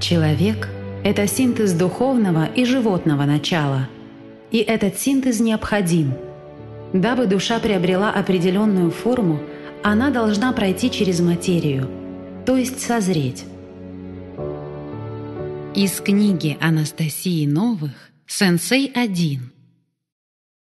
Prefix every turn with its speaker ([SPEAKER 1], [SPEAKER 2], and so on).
[SPEAKER 1] Человек — это синтез духовного и животного начала. И этот синтез необходим. Дабы душа приобрела определенную форму, она должна пройти через материю, то есть созреть. Из книги Анастасии Новых «Сенсей 1»